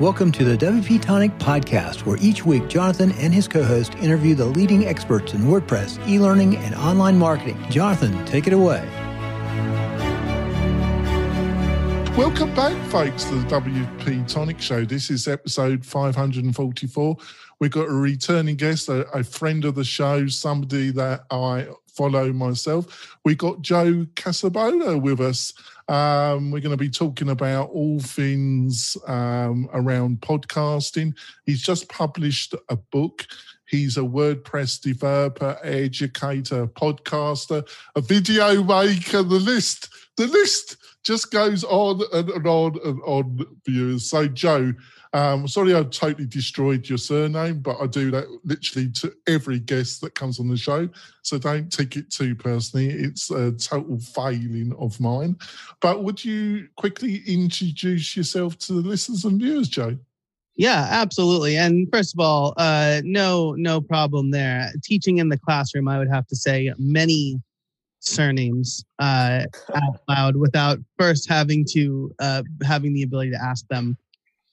Welcome to the WP Tonic podcast, where each week Jonathan and his co host interview the leading experts in WordPress, e learning, and online marketing. Jonathan, take it away. Welcome back, folks, to the WP Tonic Show. This is episode 544. We've got a returning guest, a, a friend of the show, somebody that I follow myself. We've got Joe Casabona with us. Um, we're going to be talking about all things um, around podcasting. He's just published a book. He's a WordPress developer, educator, podcaster, a video maker. The list, the list just goes on and, on and on, viewers. So, Joe, um, sorry, I totally destroyed your surname, but I do that literally to every guest that comes on the show. So don't take it too personally. It's a total failing of mine. But would you quickly introduce yourself to the listeners and viewers, Joe? Yeah, absolutely. And first of all, uh, no, no problem there. Teaching in the classroom, I would have to say many surnames uh, out loud without first having to uh, having the ability to ask them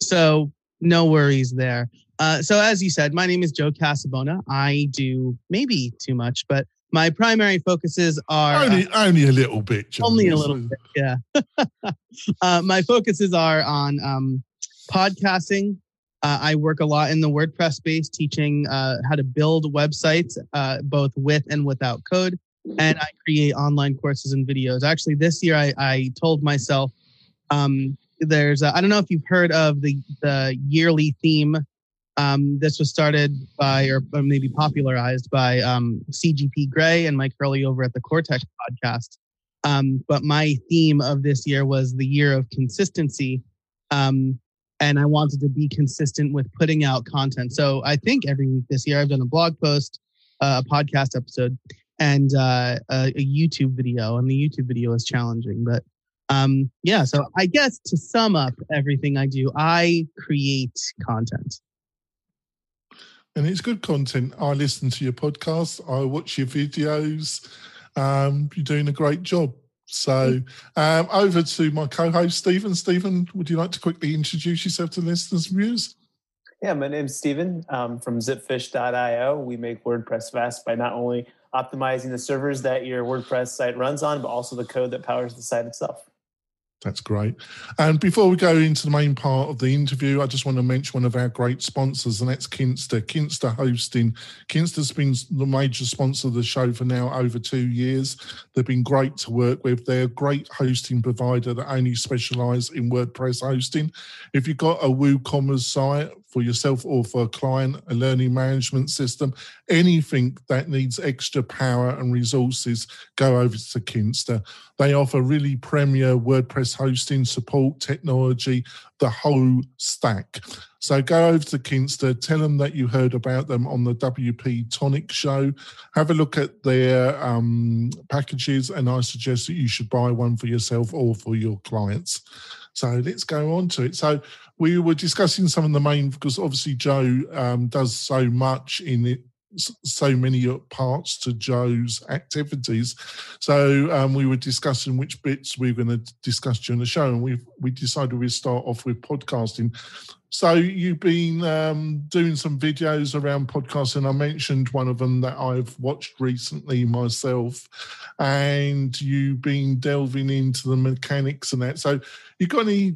so no worries there. Uh, so as you said, my name is Joe Casabona. I do maybe too much, but my primary focuses are only uh, only a little bit. Only a little bit, yeah. uh, my focuses are on um, podcasting. Uh, I work a lot in the WordPress space, teaching uh, how to build websites uh, both with and without code, and I create online courses and videos. Actually, this year I, I told myself um, there's I don't know if you've heard of the the yearly theme. Um, this was started by or, or maybe popularized by um, CGP Grey and Mike Hurley over at the Cortex podcast. Um, but my theme of this year was the year of consistency. Um, and I wanted to be consistent with putting out content. So I think every week this year I've done a blog post, uh, a podcast episode, and uh, a, a YouTube video. And the YouTube video is challenging, but um, yeah, so I guess to sum up everything I do, I create content. And it's good content. I listen to your podcast, I watch your videos. Um, you're doing a great job. So um, over to my co-host Stephen. Stephen, would you like to quickly introduce yourself to listeners and viewers? Yeah, my name's Stephen um, from zipfish.io. We make WordPress fast by not only optimizing the servers that your WordPress site runs on, but also the code that powers the site itself. That's great. And before we go into the main part of the interview, I just want to mention one of our great sponsors, and that's Kinsta. Kinsta Hosting. Kinsta's been the major sponsor of the show for now over two years. They've been great to work with. They're a great hosting provider that only specialise in WordPress hosting. If you've got a WooCommerce site, for yourself or for a client, a learning management system, anything that needs extra power and resources, go over to Kinsta. They offer really premier WordPress hosting support, technology, the whole stack. So go over to Kinsta, tell them that you heard about them on the WP Tonic show. Have a look at their um, packages, and I suggest that you should buy one for yourself or for your clients. So let's go on to it. So we were discussing some of the main because obviously Joe um, does so much in it so many parts to Joe's activities. So um, we were discussing which bits we were going to discuss during the show, and we we decided we'd start off with podcasting. So you've been um, doing some videos around podcasting. I mentioned one of them that I've watched recently myself, and you've been delving into the mechanics and that. So you got any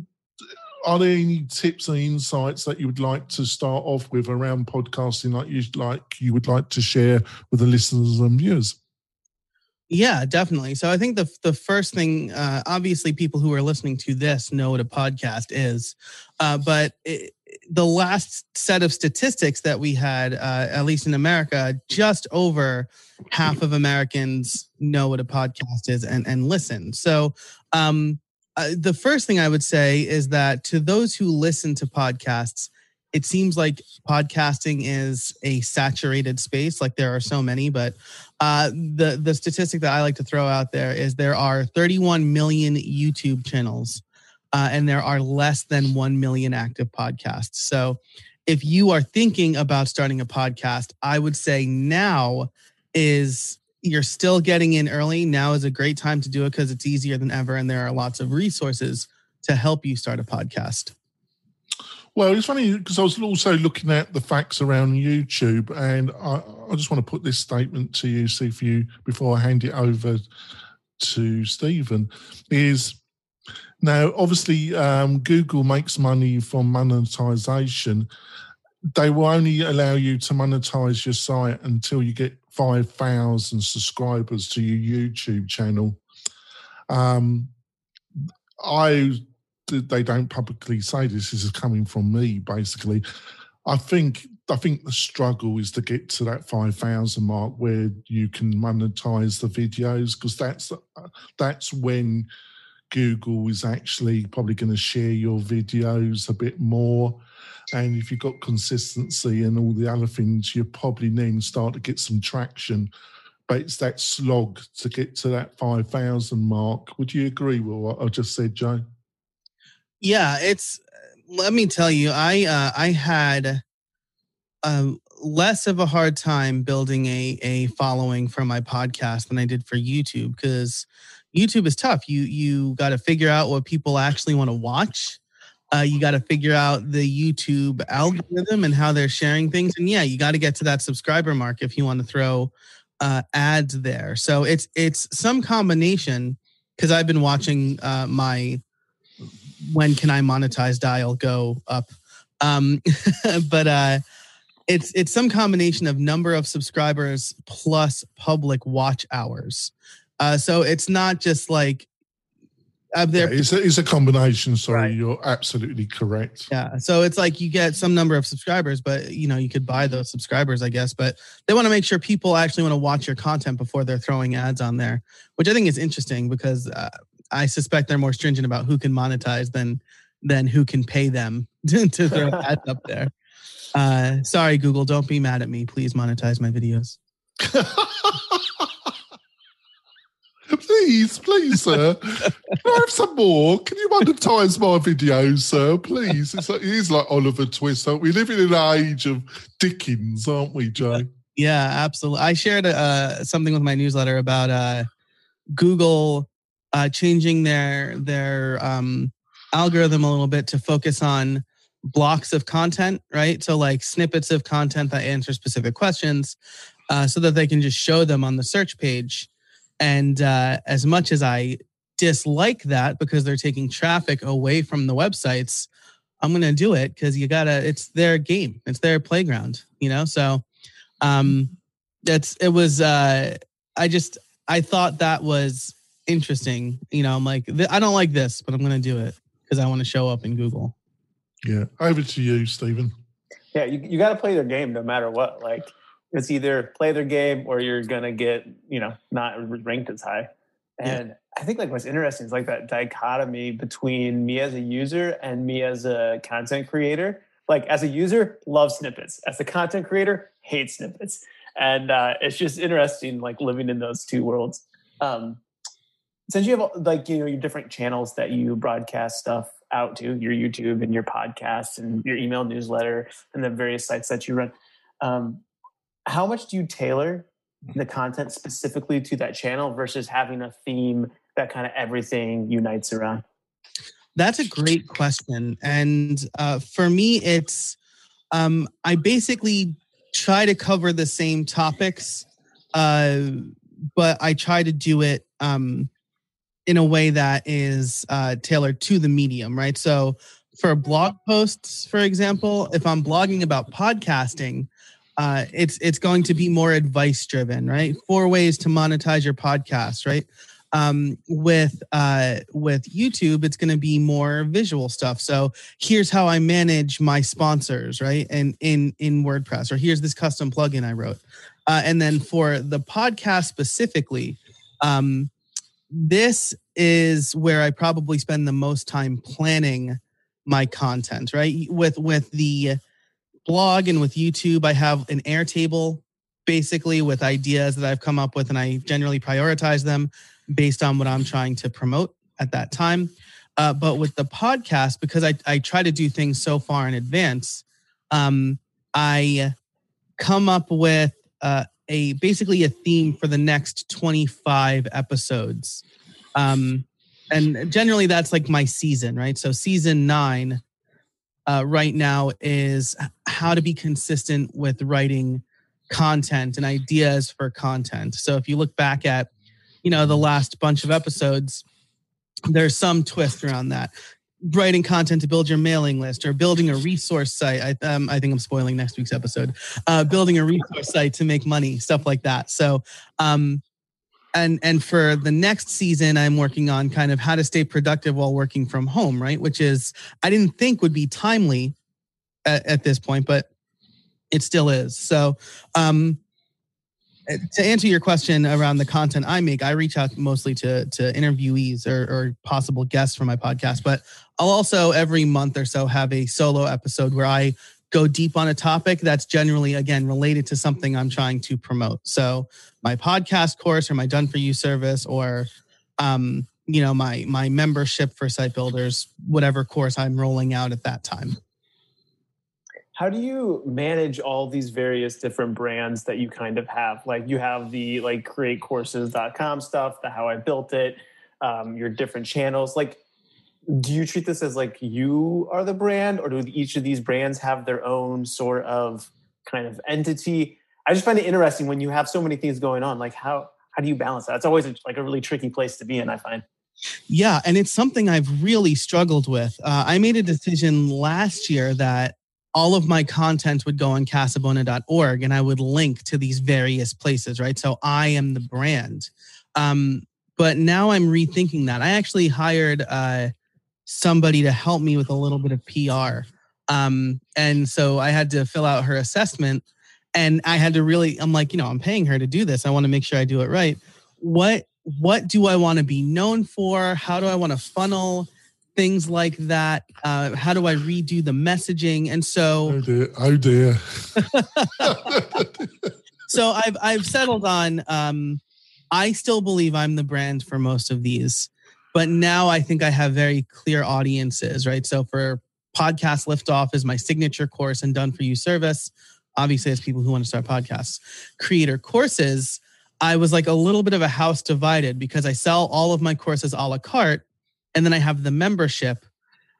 are there any tips and insights that you would like to start off with around podcasting like you like you would like to share with the listeners and viewers yeah definitely. So i think the the first thing uh, obviously people who are listening to this know what a podcast is uh, but it, the last set of statistics that we had uh, at least in america just over half of americans know what a podcast is and and listen. So um uh, the first thing I would say is that to those who listen to podcasts, it seems like podcasting is a saturated space. Like there are so many, but uh, the the statistic that I like to throw out there is there are 31 million YouTube channels, uh, and there are less than one million active podcasts. So, if you are thinking about starting a podcast, I would say now is you're still getting in early, now is a great time to do it because it's easier than ever. And there are lots of resources to help you start a podcast. Well, it's funny because I was also looking at the facts around YouTube, and I, I, just want to put this statement to you, see if you before I hand it over to Stephen, is now obviously um, Google makes money from monetization. They will only allow you to monetize your site until you get five thousand subscribers to your YouTube channel. Um, I they don't publicly say this. This is coming from me, basically. I think I think the struggle is to get to that five thousand mark where you can monetize the videos because that's that's when Google is actually probably going to share your videos a bit more. And if you've got consistency and all the other things, you probably then start to get some traction. But it's that slog to get to that 5,000 mark. Would you agree with what I just said, Joe? Yeah, it's. Let me tell you, I uh, I had um, less of a hard time building a a following for my podcast than I did for YouTube because YouTube is tough. You you got to figure out what people actually want to watch. Uh, you got to figure out the YouTube algorithm and how they're sharing things. And yeah, you got to get to that subscriber mark if you want to throw uh, ads there. So it's it's some combination because I've been watching uh, my when can I monetize dial go up. Um, but uh, it's it's some combination of number of subscribers plus public watch hours. Uh, so it's not just like uh, there. Yeah, it's, a, it's a combination. Sorry, right. you're absolutely correct. Yeah, so it's like you get some number of subscribers, but you know you could buy those subscribers, I guess. But they want to make sure people actually want to watch your content before they're throwing ads on there, which I think is interesting because uh, I suspect they're more stringent about who can monetize than than who can pay them to, throw ads up there. Uh, sorry, Google, don't be mad at me. Please monetize my videos. please, please, sir. Can I have some more? Can you monetize my videos, sir? Please. It's like, it is like Oliver Twist. Aren't we living in an age of Dickens, aren't we, Joe? Yeah, absolutely. I shared uh, something with my newsletter about uh, Google uh, changing their their um, algorithm a little bit to focus on blocks of content, right? So like snippets of content that answer specific questions, uh, so that they can just show them on the search page. And uh, as much as I dislike that because they're taking traffic away from the websites, I'm going to do it because you gotta. It's their game. It's their playground. You know. So, um, that's it was. Uh, I just I thought that was interesting. You know, I'm like, I don't like this, but I'm going to do it because I want to show up in Google. Yeah. Over to you, Stephen. Yeah, you, you got to play their game no matter what. Like, it's either play their game or you're going to get, you know, not ranked as high. And yeah. I think like what's interesting is like that dichotomy between me as a user and me as a content creator. Like as a user, love snippets. As a content creator, hate snippets. And uh, it's just interesting, like living in those two worlds. Um, since you have like you know your different channels that you broadcast stuff out to your youtube and your podcast and your email newsletter and the various sites that you run um, how much do you tailor the content specifically to that channel versus having a theme that kind of everything unites around? That's a great question and uh, for me it's um, i basically try to cover the same topics uh, but i try to do it um, in a way that is uh, tailored to the medium, right? So for blog posts, for example, if I'm blogging about podcasting, uh, it's it's going to be more advice driven, right? Four ways to monetize your podcast, right? Um, with uh, with YouTube, it's going to be more visual stuff. So here's how I manage my sponsors, right? And in in WordPress, or here's this custom plugin I wrote. Uh, and then for the podcast specifically, um, this is where I probably spend the most time planning my content, right? With with the blog and with YouTube, I have an Airtable basically with ideas that I've come up with and I generally prioritize them based on what I'm trying to promote at that time. Uh, but with the podcast, because I, I try to do things so far in advance, um, I come up with uh, a basically a theme for the next 25 episodes. Um, and generally that's like my season, right? So season nine, uh, right now is how to be consistent with writing content and ideas for content. So if you look back at, you know, the last bunch of episodes, there's some twist around that. Writing content to build your mailing list or building a resource site. I, um, I think I'm spoiling next week's episode. Uh, building a resource site to make money, stuff like that. So, um, and and for the next season i'm working on kind of how to stay productive while working from home right which is i didn't think would be timely at, at this point but it still is so um to answer your question around the content i make i reach out mostly to to interviewees or, or possible guests for my podcast but i'll also every month or so have a solo episode where i go deep on a topic that's generally again related to something i'm trying to promote. So my podcast course or my done for you service or um, you know my my membership for site builders whatever course i'm rolling out at that time. How do you manage all these various different brands that you kind of have? Like you have the like creatorcourses.com stuff the how i built it um, your different channels. Like do you treat this as like you are the brand or do each of these brands have their own sort of kind of entity I just find it interesting when you have so many things going on. Like how how do you balance that? It's always a, like a really tricky place to be in. I find. Yeah, and it's something I've really struggled with. Uh, I made a decision last year that all of my content would go on casabona.org and I would link to these various places, right? So I am the brand. Um, but now I'm rethinking that. I actually hired uh, somebody to help me with a little bit of PR. Um, and so I had to fill out her assessment and I had to really, I'm like, you know, I'm paying her to do this. I want to make sure I do it right. What what do I want to be known for? How do I want to funnel things like that? Uh, how do I redo the messaging? And so, oh dear, oh dear. so I've I've settled on. Um, I still believe I'm the brand for most of these, but now I think I have very clear audiences, right? So for podcast liftoff is my signature course and done for you service. Obviously as people who want to start podcasts creator courses i was like a little bit of a house divided because i sell all of my courses a la carte and then i have the membership.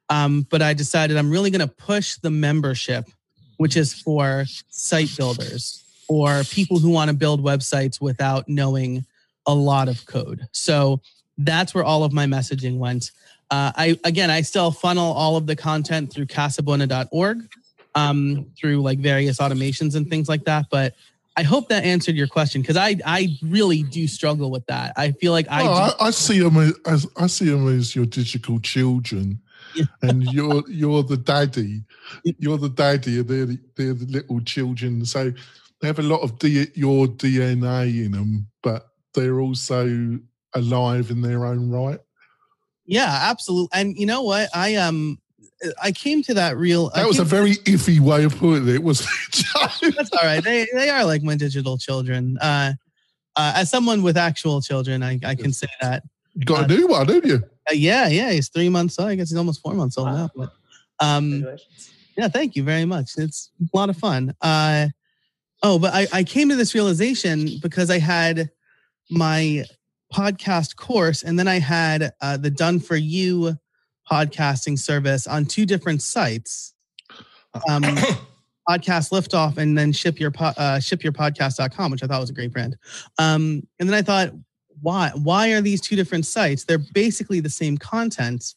Um, but i decided i'm really going to push the membership which is for site builders or people who want to build websites without knowing a lot of code. So that's where all of my messaging went uh, i again i still funnel all of the content through casabona.org um, through like various automations and things like that. But I hope that answered your question because I I really do struggle with that. I feel like I oh, I, I, see them as I see them as your digital children, and you're you're the daddy, you're the daddy, and they're the, they're the little children. So they have a lot of D, your DNA in them, but they're also alive in their own right. Yeah, absolutely. And you know what? I um I came to that real. That was a very iffy way of putting it. Was that's all right. They they are like my digital children. Uh, uh, as someone with actual children, I, I can say that. You got a uh, new one, didn't you? Uh, yeah, yeah. He's three months old. I guess he's almost four months old wow. now. But, um, yeah, thank you very much. It's a lot of fun. Uh, oh, but I, I came to this realization because I had my podcast course, and then I had uh, the Done for You podcasting service on two different sites. Um, podcast liftoff and then ship your uh, shipyourpodcast.com which i thought was a great brand. Um, and then i thought why why are these two different sites? They're basically the same content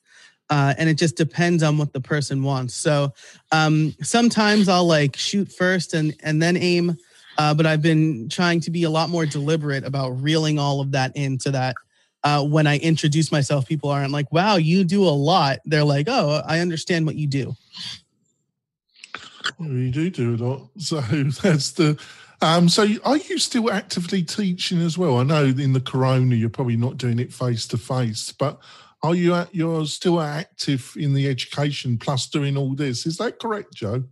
uh, and it just depends on what the person wants. So um, sometimes i'll like shoot first and and then aim uh, but i've been trying to be a lot more deliberate about reeling all of that into that uh, when I introduce myself, people aren't like, wow, you do a lot. They're like, oh, I understand what you do. You do do a lot. So that's the. Um, so are you still actively teaching as well? I know in the corona you're probably not doing it face to face, but are you at, you're still active in the education plus doing all this? Is that correct, Joe?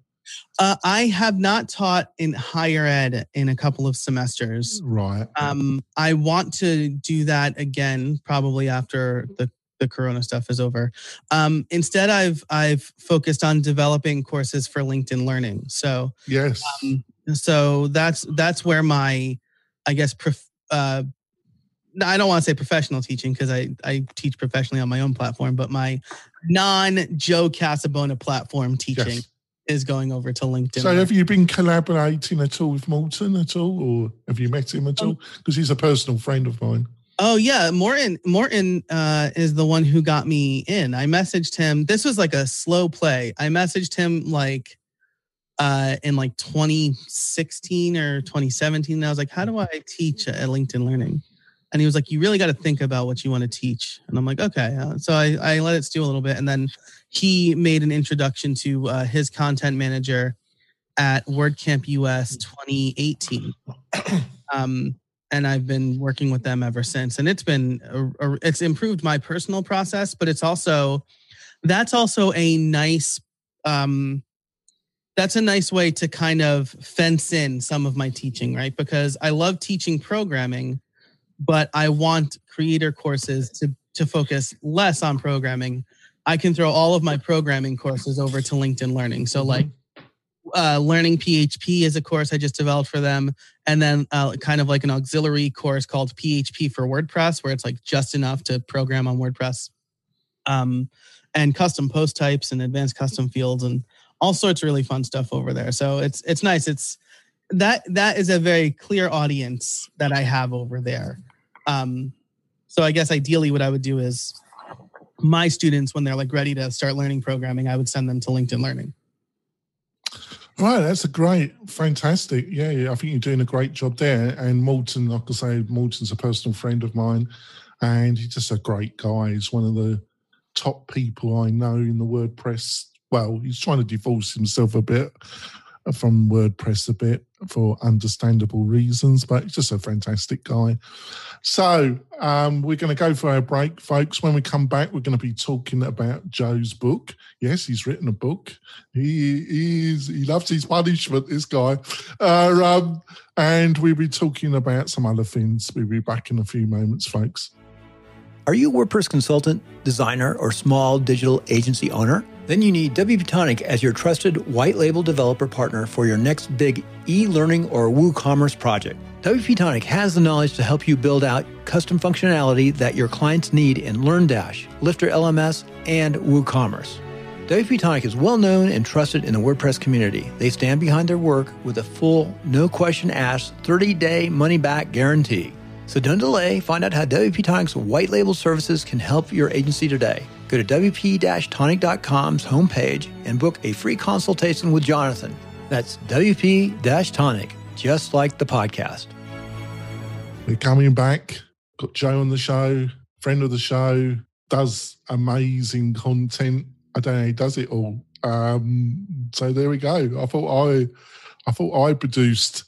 Uh, I have not taught in higher ed in a couple of semesters. Right. Um, I want to do that again, probably after the the corona stuff is over. Um, instead, I've I've focused on developing courses for LinkedIn Learning. So yes. Um, so that's that's where my, I guess, pref- uh, I don't want to say professional teaching because I, I teach professionally on my own platform, but my non Joe Casabona platform teaching yes. Is going over to LinkedIn. So have you been collaborating at all with Morten at all, or have you met him at all? Because um, he's a personal friend of mine. Oh yeah, Morten. Morten uh, is the one who got me in. I messaged him. This was like a slow play. I messaged him like uh, in like 2016 or 2017. And I was like, "How do I teach at LinkedIn Learning?" And he was like, "You really got to think about what you want to teach." And I'm like, "Okay." Uh, so I, I let it stew a little bit, and then he made an introduction to uh, his content manager at WordCamp US 2018. um, and I've been working with them ever since. And it's been a, a, it's improved my personal process, but it's also that's also a nice um, that's a nice way to kind of fence in some of my teaching, right? Because I love teaching programming, but I want creator courses to to focus less on programming. I can throw all of my programming courses over to LinkedIn Learning. So mm-hmm. like uh, learning PHP is a course I just developed for them, and then uh, kind of like an auxiliary course called PHP for WordPress, where it's like just enough to program on WordPress, um, and custom post types and advanced custom fields and all sorts of really fun stuff over there. So it's it's nice. It's that that is a very clear audience that I have over there. Um, so I guess ideally, what I would do is my students when they're like ready to start learning programming, I would send them to LinkedIn Learning. Right, that's a great, fantastic. Yeah, yeah, I think you're doing a great job there. And Morten, like I say, Morten's a personal friend of mine, and he's just a great guy. He's one of the top people I know in the WordPress. Well, he's trying to divorce himself a bit from WordPress a bit for understandable reasons, but he's just a fantastic guy. So um, we're going to go for our break, folks. When we come back, we're going to be talking about Joe's book. Yes, he's written a book. He, is he loves his punishment. This guy, uh, um, and we'll be talking about some other things. We'll be back in a few moments, folks. Are you a WordPress consultant, designer, or small digital agency owner? Then you need WP Tonic as your trusted white label developer partner for your next big e learning or WooCommerce project. WP Tonic has the knowledge to help you build out custom functionality that your clients need in LearnDash, Lifter LMS, and WooCommerce. WP Tonic is well known and trusted in the WordPress community. They stand behind their work with a full, no question asked, 30 day money back guarantee. So don't delay. Find out how WP Tonic's white label services can help your agency today. Go to WP-Tonic.com's homepage and book a free consultation with Jonathan. That's WP-Tonic, just like the podcast. We're coming back. Got Joe on the show, friend of the show, does amazing content. I don't know, he does it all. Um, so there we go. I thought I I thought I produced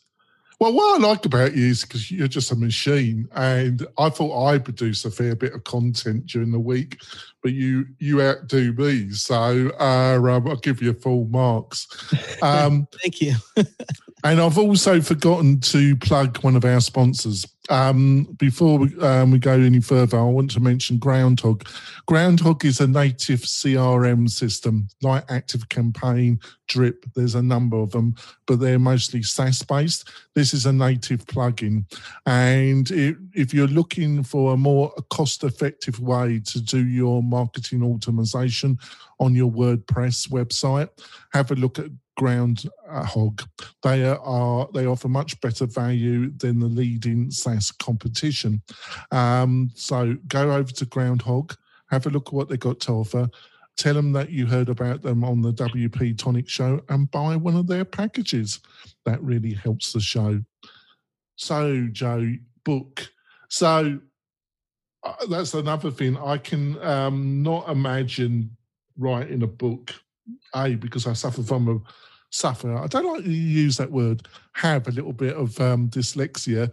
well, what I like about you is because you're just a machine, and I thought I produce a fair bit of content during the week, but you you outdo me, so uh, um, I'll give you full marks. Um, Thank you. and I've also forgotten to plug one of our sponsors. Um, before we, um, we go any further, I want to mention Groundhogg. Groundhogg is a native CRM system like Active Campaign, Drip. There's a number of them, but they're mostly SaaS based. This is a native plugin. And it, if you're looking for a more cost effective way to do your marketing automation on your WordPress website, have a look at Groundhogg. They are they offer much better value than the leading SaaS competition. Um, so go over to Groundhogg, have a look at what they got to offer. Tell them that you heard about them on the WP Tonic show and buy one of their packages. That really helps the show. So, Joe, book. So uh, that's another thing. I can um, not imagine writing a book. A because I suffer from a suffer. I don't like to use that word. Have a little bit of um, dyslexia,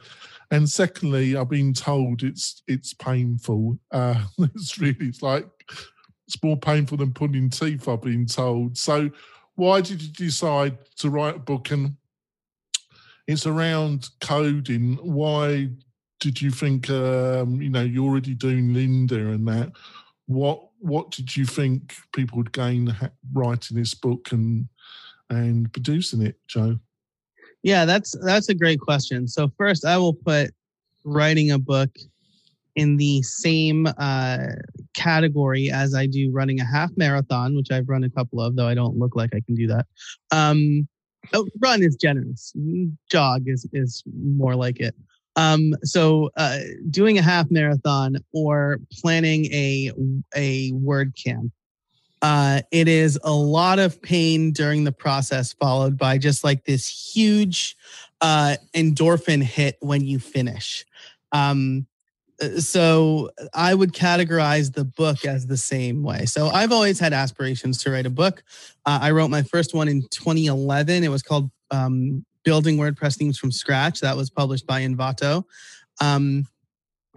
and secondly, I've been told it's it's painful. Uh, it's really it's like it's more painful than pulling teeth. I've been told. So, why did you decide to write a book? And it's around coding. Why did you think? Um, you know, you're already doing Lynda and that. What what did you think people would gain writing this book and and producing it, Joe? Yeah, that's that's a great question. So first, I will put writing a book in the same uh, category as I do running a half marathon, which I've run a couple of, though I don't look like I can do that. Um, oh, run is generous. Jog is is more like it. Um, so uh, doing a half marathon or planning a a word camp. Uh, it is a lot of pain during the process, followed by just like this huge uh, endorphin hit when you finish. Um, uh, so I would categorize the book as the same way. So I've always had aspirations to write a book. Uh, I wrote my first one in 2011. It was called um, Building WordPress Themes from Scratch. That was published by Envato. Um,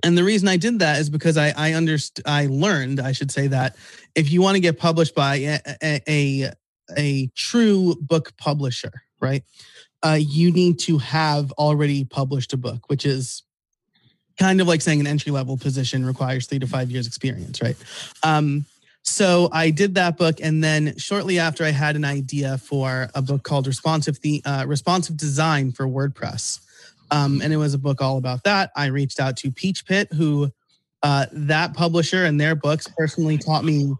and the reason I did that is because I I underst- I learned I should say that if you want to get published by a a, a, a true book publisher, right? Uh, you need to have already published a book, which is kind of like saying an entry level position requires three to five years experience, right? Um, so I did that book, and then shortly after, I had an idea for a book called "Responsive the uh, Responsive Design for WordPress," um, and it was a book all about that. I reached out to Peachpit, who uh, that publisher and their books personally taught me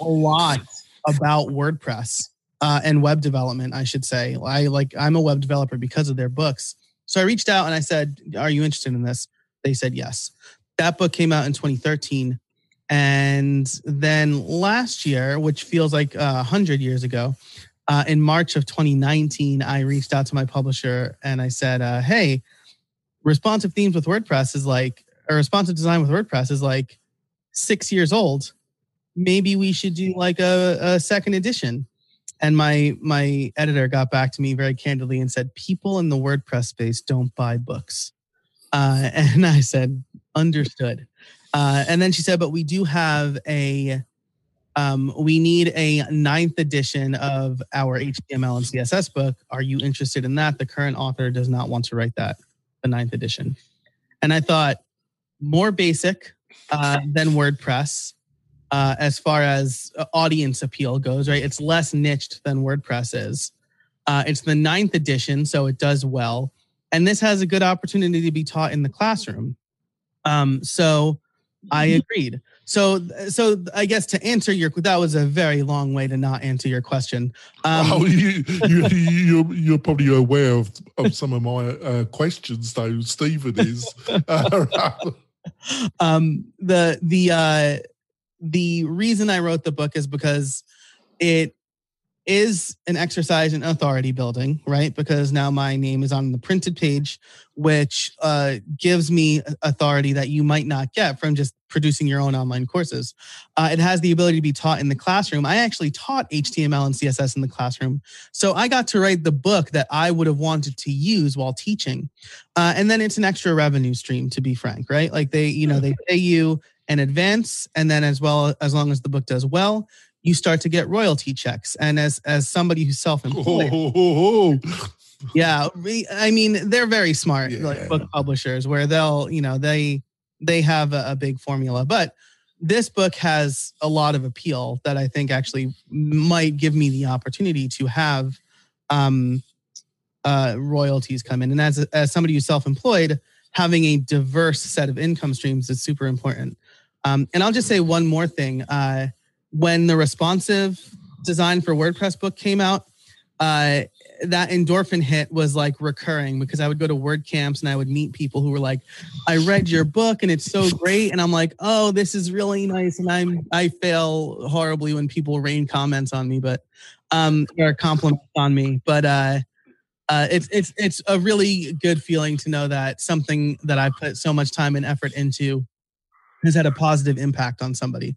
a lot about WordPress uh, and web development. I should say, I like I'm a web developer because of their books. So I reached out and I said, "Are you interested in this?" They said yes. That book came out in 2013. And then last year, which feels like uh, hundred years ago, uh, in March of 2019, I reached out to my publisher and I said, uh, "Hey, responsive themes with WordPress is like, or responsive design with WordPress is like six years old. Maybe we should do like a, a second edition." And my my editor got back to me very candidly and said, "People in the WordPress space don't buy books." Uh, and I said, understood. Uh, and then she said, but we do have a, um, we need a ninth edition of our HTML and CSS book. Are you interested in that? The current author does not want to write that, the ninth edition. And I thought, more basic uh, than WordPress uh, as far as uh, audience appeal goes, right? It's less niched than WordPress is. Uh, it's the ninth edition, so it does well and this has a good opportunity to be taught in the classroom. Um, so I mm-hmm. agreed. So, so I guess to answer your that was a very long way to not answer your question. Um, oh, you, you, you're, you're probably aware of, of some of my uh, questions, though. Stephen is. um, the the uh, the reason I wrote the book is because it is an exercise in authority building, right? Because now my name is on the printed page, which uh, gives me authority that you might not get from just producing your own online courses. Uh, it has the ability to be taught in the classroom. I actually taught HTML and CSS in the classroom. So I got to write the book that I would have wanted to use while teaching. Uh, and then it's an extra revenue stream, to be frank, right? Like they, you know, they pay you in advance. And then as well, as long as the book does well, you start to get royalty checks. And as as somebody who's self-employed, oh, oh, oh. yeah, I mean they're very smart, yeah. like book publishers, where they'll you know they they have a, a, big formula, but this book has a lot of appeal that I think actually might give me the opportunity to have um, uh, royalties come in. And as as somebody who's self-employed, having a diverse set of income streams is super important. Um, and I'll just say one more thing. Uh, when the responsive design for WordPress book came out, uh, that endorphin hit was like recurring because I would go to WordCamps and I would meet people who were like, "I read your book and it's so great," and I'm like, "Oh, this is really nice." And I'm I fail horribly when people rain comments on me, but um, or compliments on me, but uh, uh, it's it's it's a really good feeling to know that something that I put so much time and effort into has had a positive impact on somebody.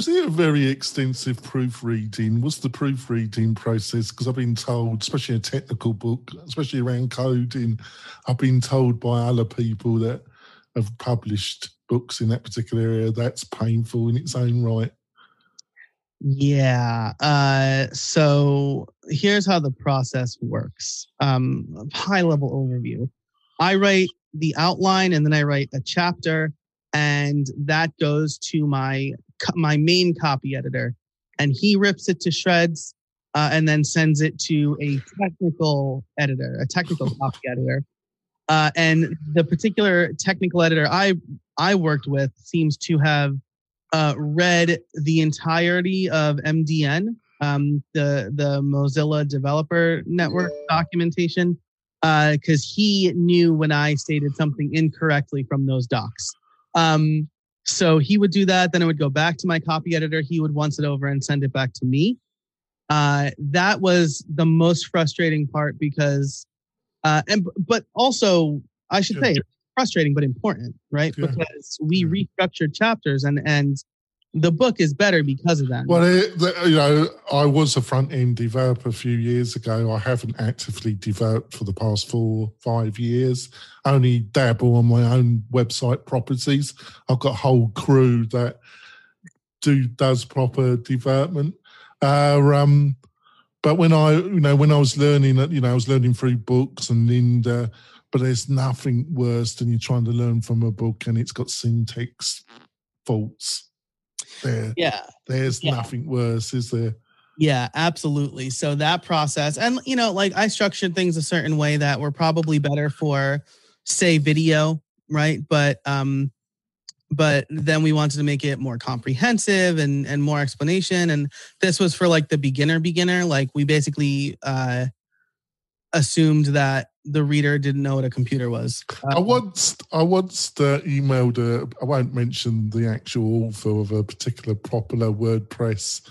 Was it a very extensive proofreading? Was the proofreading process? Because I've been told, especially a technical book, especially around coding, I've been told by other people that have published books in that particular area that's painful in its own right. Yeah. Uh, so here's how the process works. Um, high level overview. I write the outline and then I write a chapter, and that goes to my my main copy editor, and he rips it to shreds uh, and then sends it to a technical editor, a technical copy editor. Uh, and the particular technical editor I I worked with seems to have uh, read the entirety of MDN, um, the the Mozilla Developer Network documentation, because uh, he knew when I stated something incorrectly from those docs. Um, so he would do that. Then it would go back to my copy editor. He would once it over and send it back to me. Uh, that was the most frustrating part because, uh, and but also I should say frustrating but important, right? Yeah. Because we restructured chapters and and the book is better because of that. Well, it, you know, I was a front end developer a few years ago. I haven't actively developed for the past four, five years. Only dabble on my own website properties. I've got a whole crew that do does proper development. Uh, um, but when I, you know, when I was learning, you know, I was learning through books and Lynda, but there's nothing worse than you're trying to learn from a book and it's got syntax faults. There, yeah, there's yeah. nothing worse, is there? Yeah, absolutely. So that process, and you know, like I structured things a certain way that were probably better for, say, video, right? But um, but then we wanted to make it more comprehensive and and more explanation. And this was for like the beginner beginner. Like we basically uh assumed that the reader didn't know what a computer was. I um, once, I once uh, emailed. A, I won't mention the actual author of a particular popular WordPress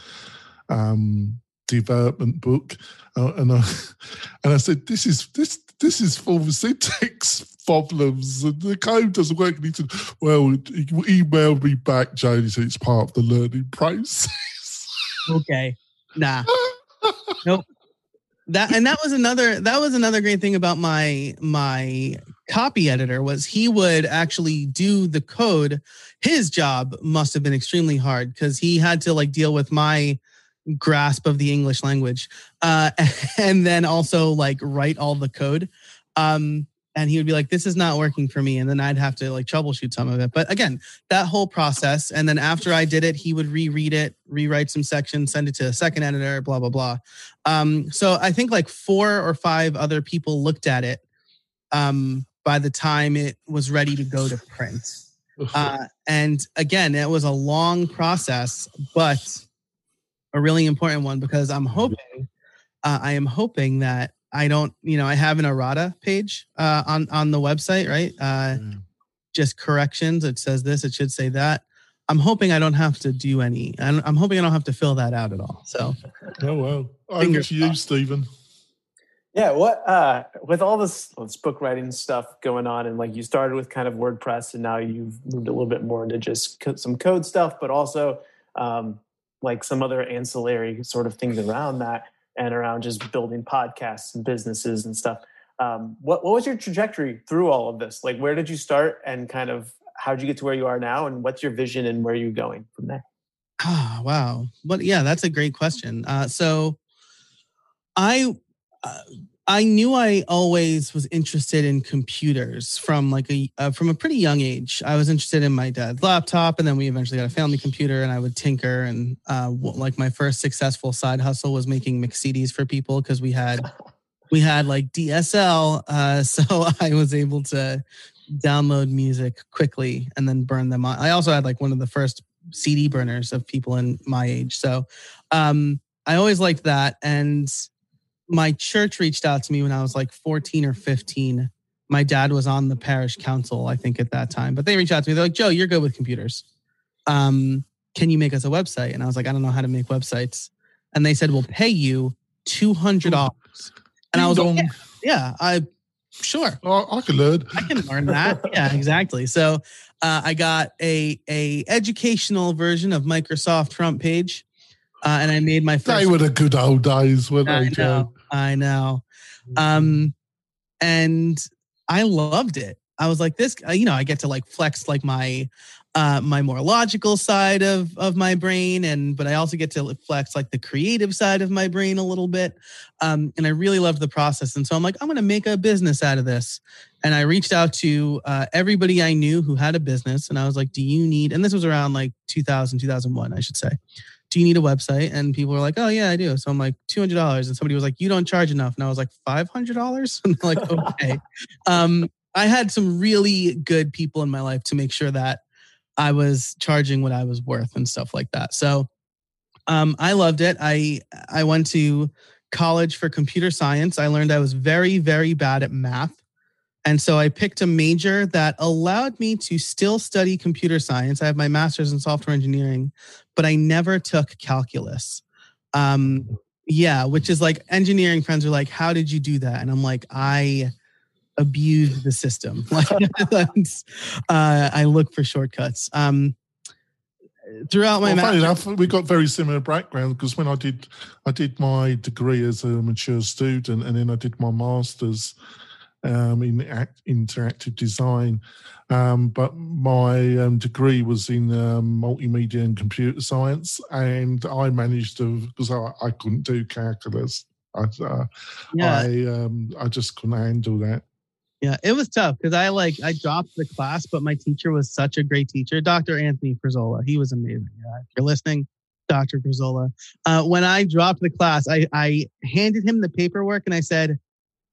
um, development book, uh, and I and I said, "This is this this is full of syntax problems, and the code doesn't work." And he said, "Well, he emailed me back, Jody. He said it's part of the learning process." okay, nah, nope that and that was another that was another great thing about my my copy editor was he would actually do the code. His job must have been extremely hard because he had to like deal with my grasp of the english language uh and then also like write all the code. Um and he would be like this is not working for me and then i'd have to like troubleshoot some of it. But again that whole process and then after i did it he would reread it rewrite some sections send it to a second editor blah blah blah. Um, so i think like four or five other people looked at it um, by the time it was ready to go to print. Uh, and again it was a long process but a really important one because i'm hoping uh, i am hoping that I don't, you know, I have an errata page uh, on on the website, right? Uh, mm. Just corrections. It says this. It should say that. I'm hoping I don't have to do any. I'm, I'm hoping I don't have to fill that out at all. So. Oh well. Over to you, Stephen. Yeah, what uh, with all this, this book writing stuff going on, and like you started with kind of WordPress, and now you've moved a little bit more into just co- some code stuff, but also um, like some other ancillary sort of things around that and around just building podcasts and businesses and stuff. Um, what, what was your trajectory through all of this? Like, where did you start and kind of how did you get to where you are now? And what's your vision and where are you going from there? Oh, wow. But yeah, that's a great question. Uh, so I, uh, I knew I always was interested in computers from like a uh, from a pretty young age. I was interested in my dad's laptop, and then we eventually got a family computer, and I would tinker. And uh, like my first successful side hustle was making mix CDs for people because we had we had like DSL, uh, so I was able to download music quickly and then burn them on. I also had like one of the first CD burners of people in my age, so um, I always liked that and my church reached out to me when I was like 14 or 15. My dad was on the parish council, I think, at that time. But they reached out to me. They're like, Joe, you're good with computers. Um, can you make us a website? And I was like, I don't know how to make websites. And they said, we'll pay you $200. And I was like, yeah, yeah, I sure. Oh, I can learn. I can learn that. yeah, exactly. So uh, I got a a educational version of Microsoft front page. Uh, and I made my first. They were the good old days, weren't I they, Joe? I know. Um, and I loved it. I was like, this, uh, you know, I get to like flex like my uh my more logical side of of my brain and but I also get to flex like the creative side of my brain a little bit. Um and I really loved the process and so I'm like I'm going to make a business out of this. And I reached out to uh, everybody I knew who had a business and I was like, "Do you need?" And this was around like 2000 2001, I should say do you need a website? And people were like, oh, yeah, I do. So I'm like, $200. And somebody was like, you don't charge enough. And I was like, $500? And they're like, okay. um, I had some really good people in my life to make sure that I was charging what I was worth and stuff like that. So um, I loved it. I I went to college for computer science. I learned I was very very bad at math. And so I picked a major that allowed me to still study computer science. I have my master's in software engineering, but I never took calculus. Um, yeah, which is like engineering friends are like, How did you do that? And I'm like, I abused the system. Like, uh, I look for shortcuts. Um, throughout my well, funny enough, we got very similar background because when I did, I did my degree as a mature student, and then I did my masters um, in act, interactive design. Um, but my um, degree was in um, multimedia and computer science, and I managed to because I, I couldn't do calculus. I, uh, yeah. I um, I just couldn't handle that. Yeah, it was tough because I like I dropped the class, but my teacher was such a great teacher, Dr. Anthony Frzola. He was amazing. Yeah, if you're listening, Dr. Frzola. Uh, when I dropped the class, I I handed him the paperwork and I said,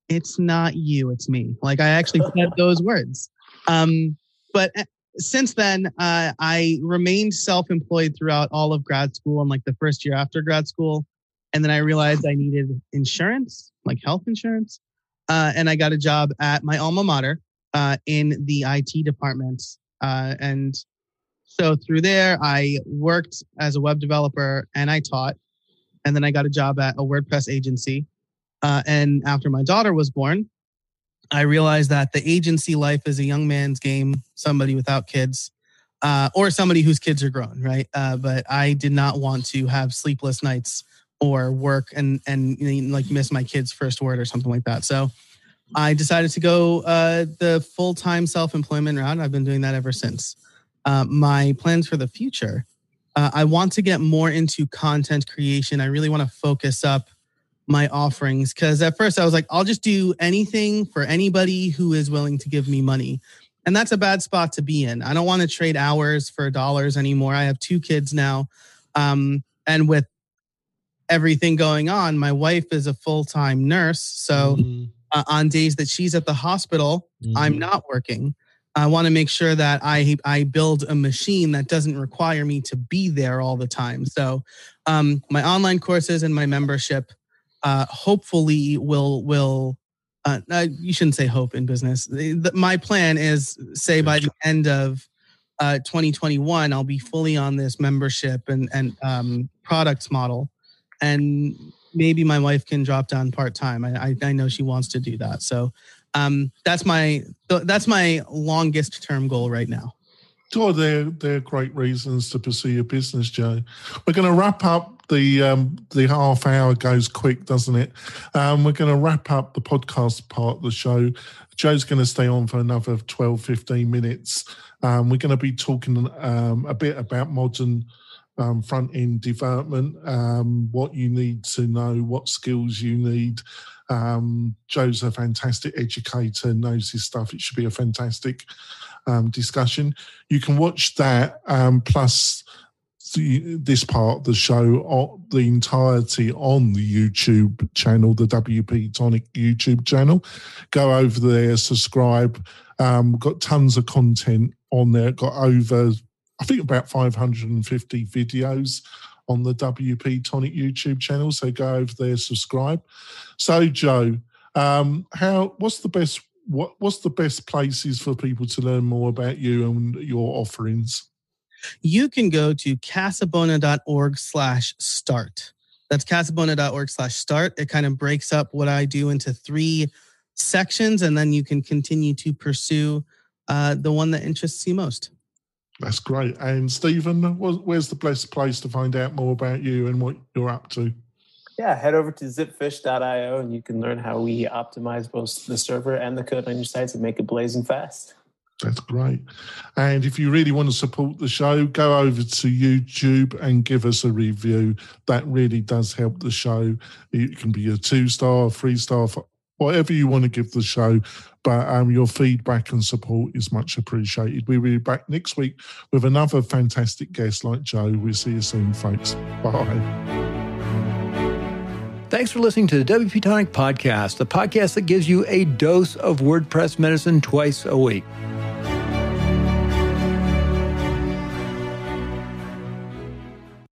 "It's not you, it's me." Like I actually said those words. Um, but uh, since then, uh, I remained self-employed throughout all of grad school and like the first year after grad school, and then I realized I needed insurance, like health insurance uh, and I got a job at my alma mater uh, in the IT department. Uh, and so through there, I worked as a web developer and I taught. And then I got a job at a WordPress agency. Uh, and after my daughter was born, I realized that the agency life is a young man's game, somebody without kids. Uh, or somebody whose kids are grown, right? Uh, but I did not want to have sleepless nights or work and and you know, like miss my kid's first word or something like that. So I decided to go uh, the full time self employment route. I've been doing that ever since. Uh, my plans for the future. Uh, I want to get more into content creation. I really want to focus up my offerings because at first I was like, I'll just do anything for anybody who is willing to give me money. And that's a bad spot to be in. I don't want to trade hours for dollars anymore. I have two kids now. Um, and with everything going on. My wife is a full time nurse. So Mhm. uh, on days that she's at the hospital, I'm Mhm. not working. I want to make sure that I I build a machine that doesn't require me to be there all the time. So um, my online courses and my membership uh, hopefully will will uh, uh, you shouldn't say hope in business. My plan is say by the end of uh, 2021, I'll be fully on this membership and and um, products model, and maybe my wife can drop down part time. I, I I know she wants to do that, so um, that's my that's my longest term goal right now. Oh, they're they're great reasons to pursue your business, Joe. We're going to wrap up the um, the half hour goes quick, doesn't it? Um, we're going to wrap up the podcast part of the show. Joe's going to stay on for another 12, 15 minutes. Um, we're going to be talking um, a bit about modern um, front end development, um, what you need to know, what skills you need. Joe's a fantastic educator, knows his stuff. It should be a fantastic discussion. You can watch that plus the, this part of the show, the entirety on the YouTube channel, the WP Tonic YouTube channel. Go over there, subscribe. Um, got tons of content on there. Got over, I think, about 550 videos on the WP Tonic YouTube channel. So go over there, subscribe. So, Joe, um, how? What's the best? What What's the best places for people to learn more about you and your offerings? You can go to casabona.org slash start. That's casabona.org slash start. It kind of breaks up what I do into three sections, and then you can continue to pursue uh, the one that interests you most. That's great. And Stephen, where's the best place to find out more about you and what you're up to? Yeah, head over to zipfish.io and you can learn how we optimize both the server and the code on your sites and make it blazing fast. That's great. And if you really want to support the show, go over to YouTube and give us a review. That really does help the show. It can be a two star, three star, whatever you want to give the show. But um, your feedback and support is much appreciated. We'll be back next week with another fantastic guest like Joe. We'll see you soon, folks. Bye. Thanks for listening to the WP Tonic Podcast, the podcast that gives you a dose of WordPress medicine twice a week.